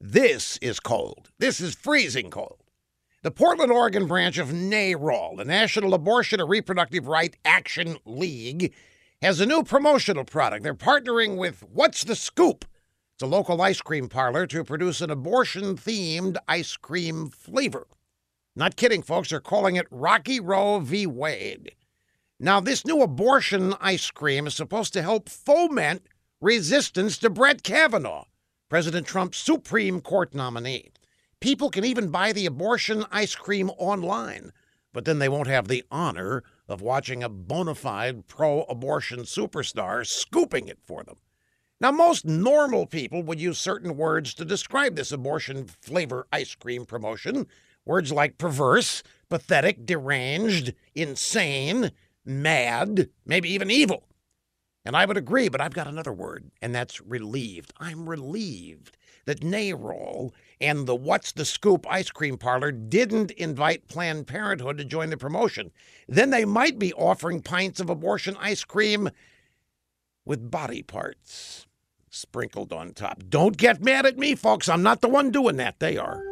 This is cold. This is freezing cold. The Portland, Oregon branch of NARAL, the National Abortion and Reproductive Right Action League, has a new promotional product. They're partnering with What's the Scoop? It's a local ice cream parlor to produce an abortion themed ice cream flavor. Not kidding, folks. They're calling it Rocky Roe v. Wade. Now, this new abortion ice cream is supposed to help foment resistance to Brett Kavanaugh, President Trump's Supreme Court nominee. People can even buy the abortion ice cream online, but then they won't have the honor of watching a bona fide pro abortion superstar scooping it for them. Now, most normal people would use certain words to describe this abortion flavor ice cream promotion. Words like perverse, pathetic, deranged, insane, mad, maybe even evil. And I would agree, but I've got another word, and that's relieved. I'm relieved that NARAL and the What's the Scoop ice cream parlor didn't invite Planned Parenthood to join the promotion. Then they might be offering pints of abortion ice cream with body parts sprinkled on top. Don't get mad at me, folks. I'm not the one doing that. They are.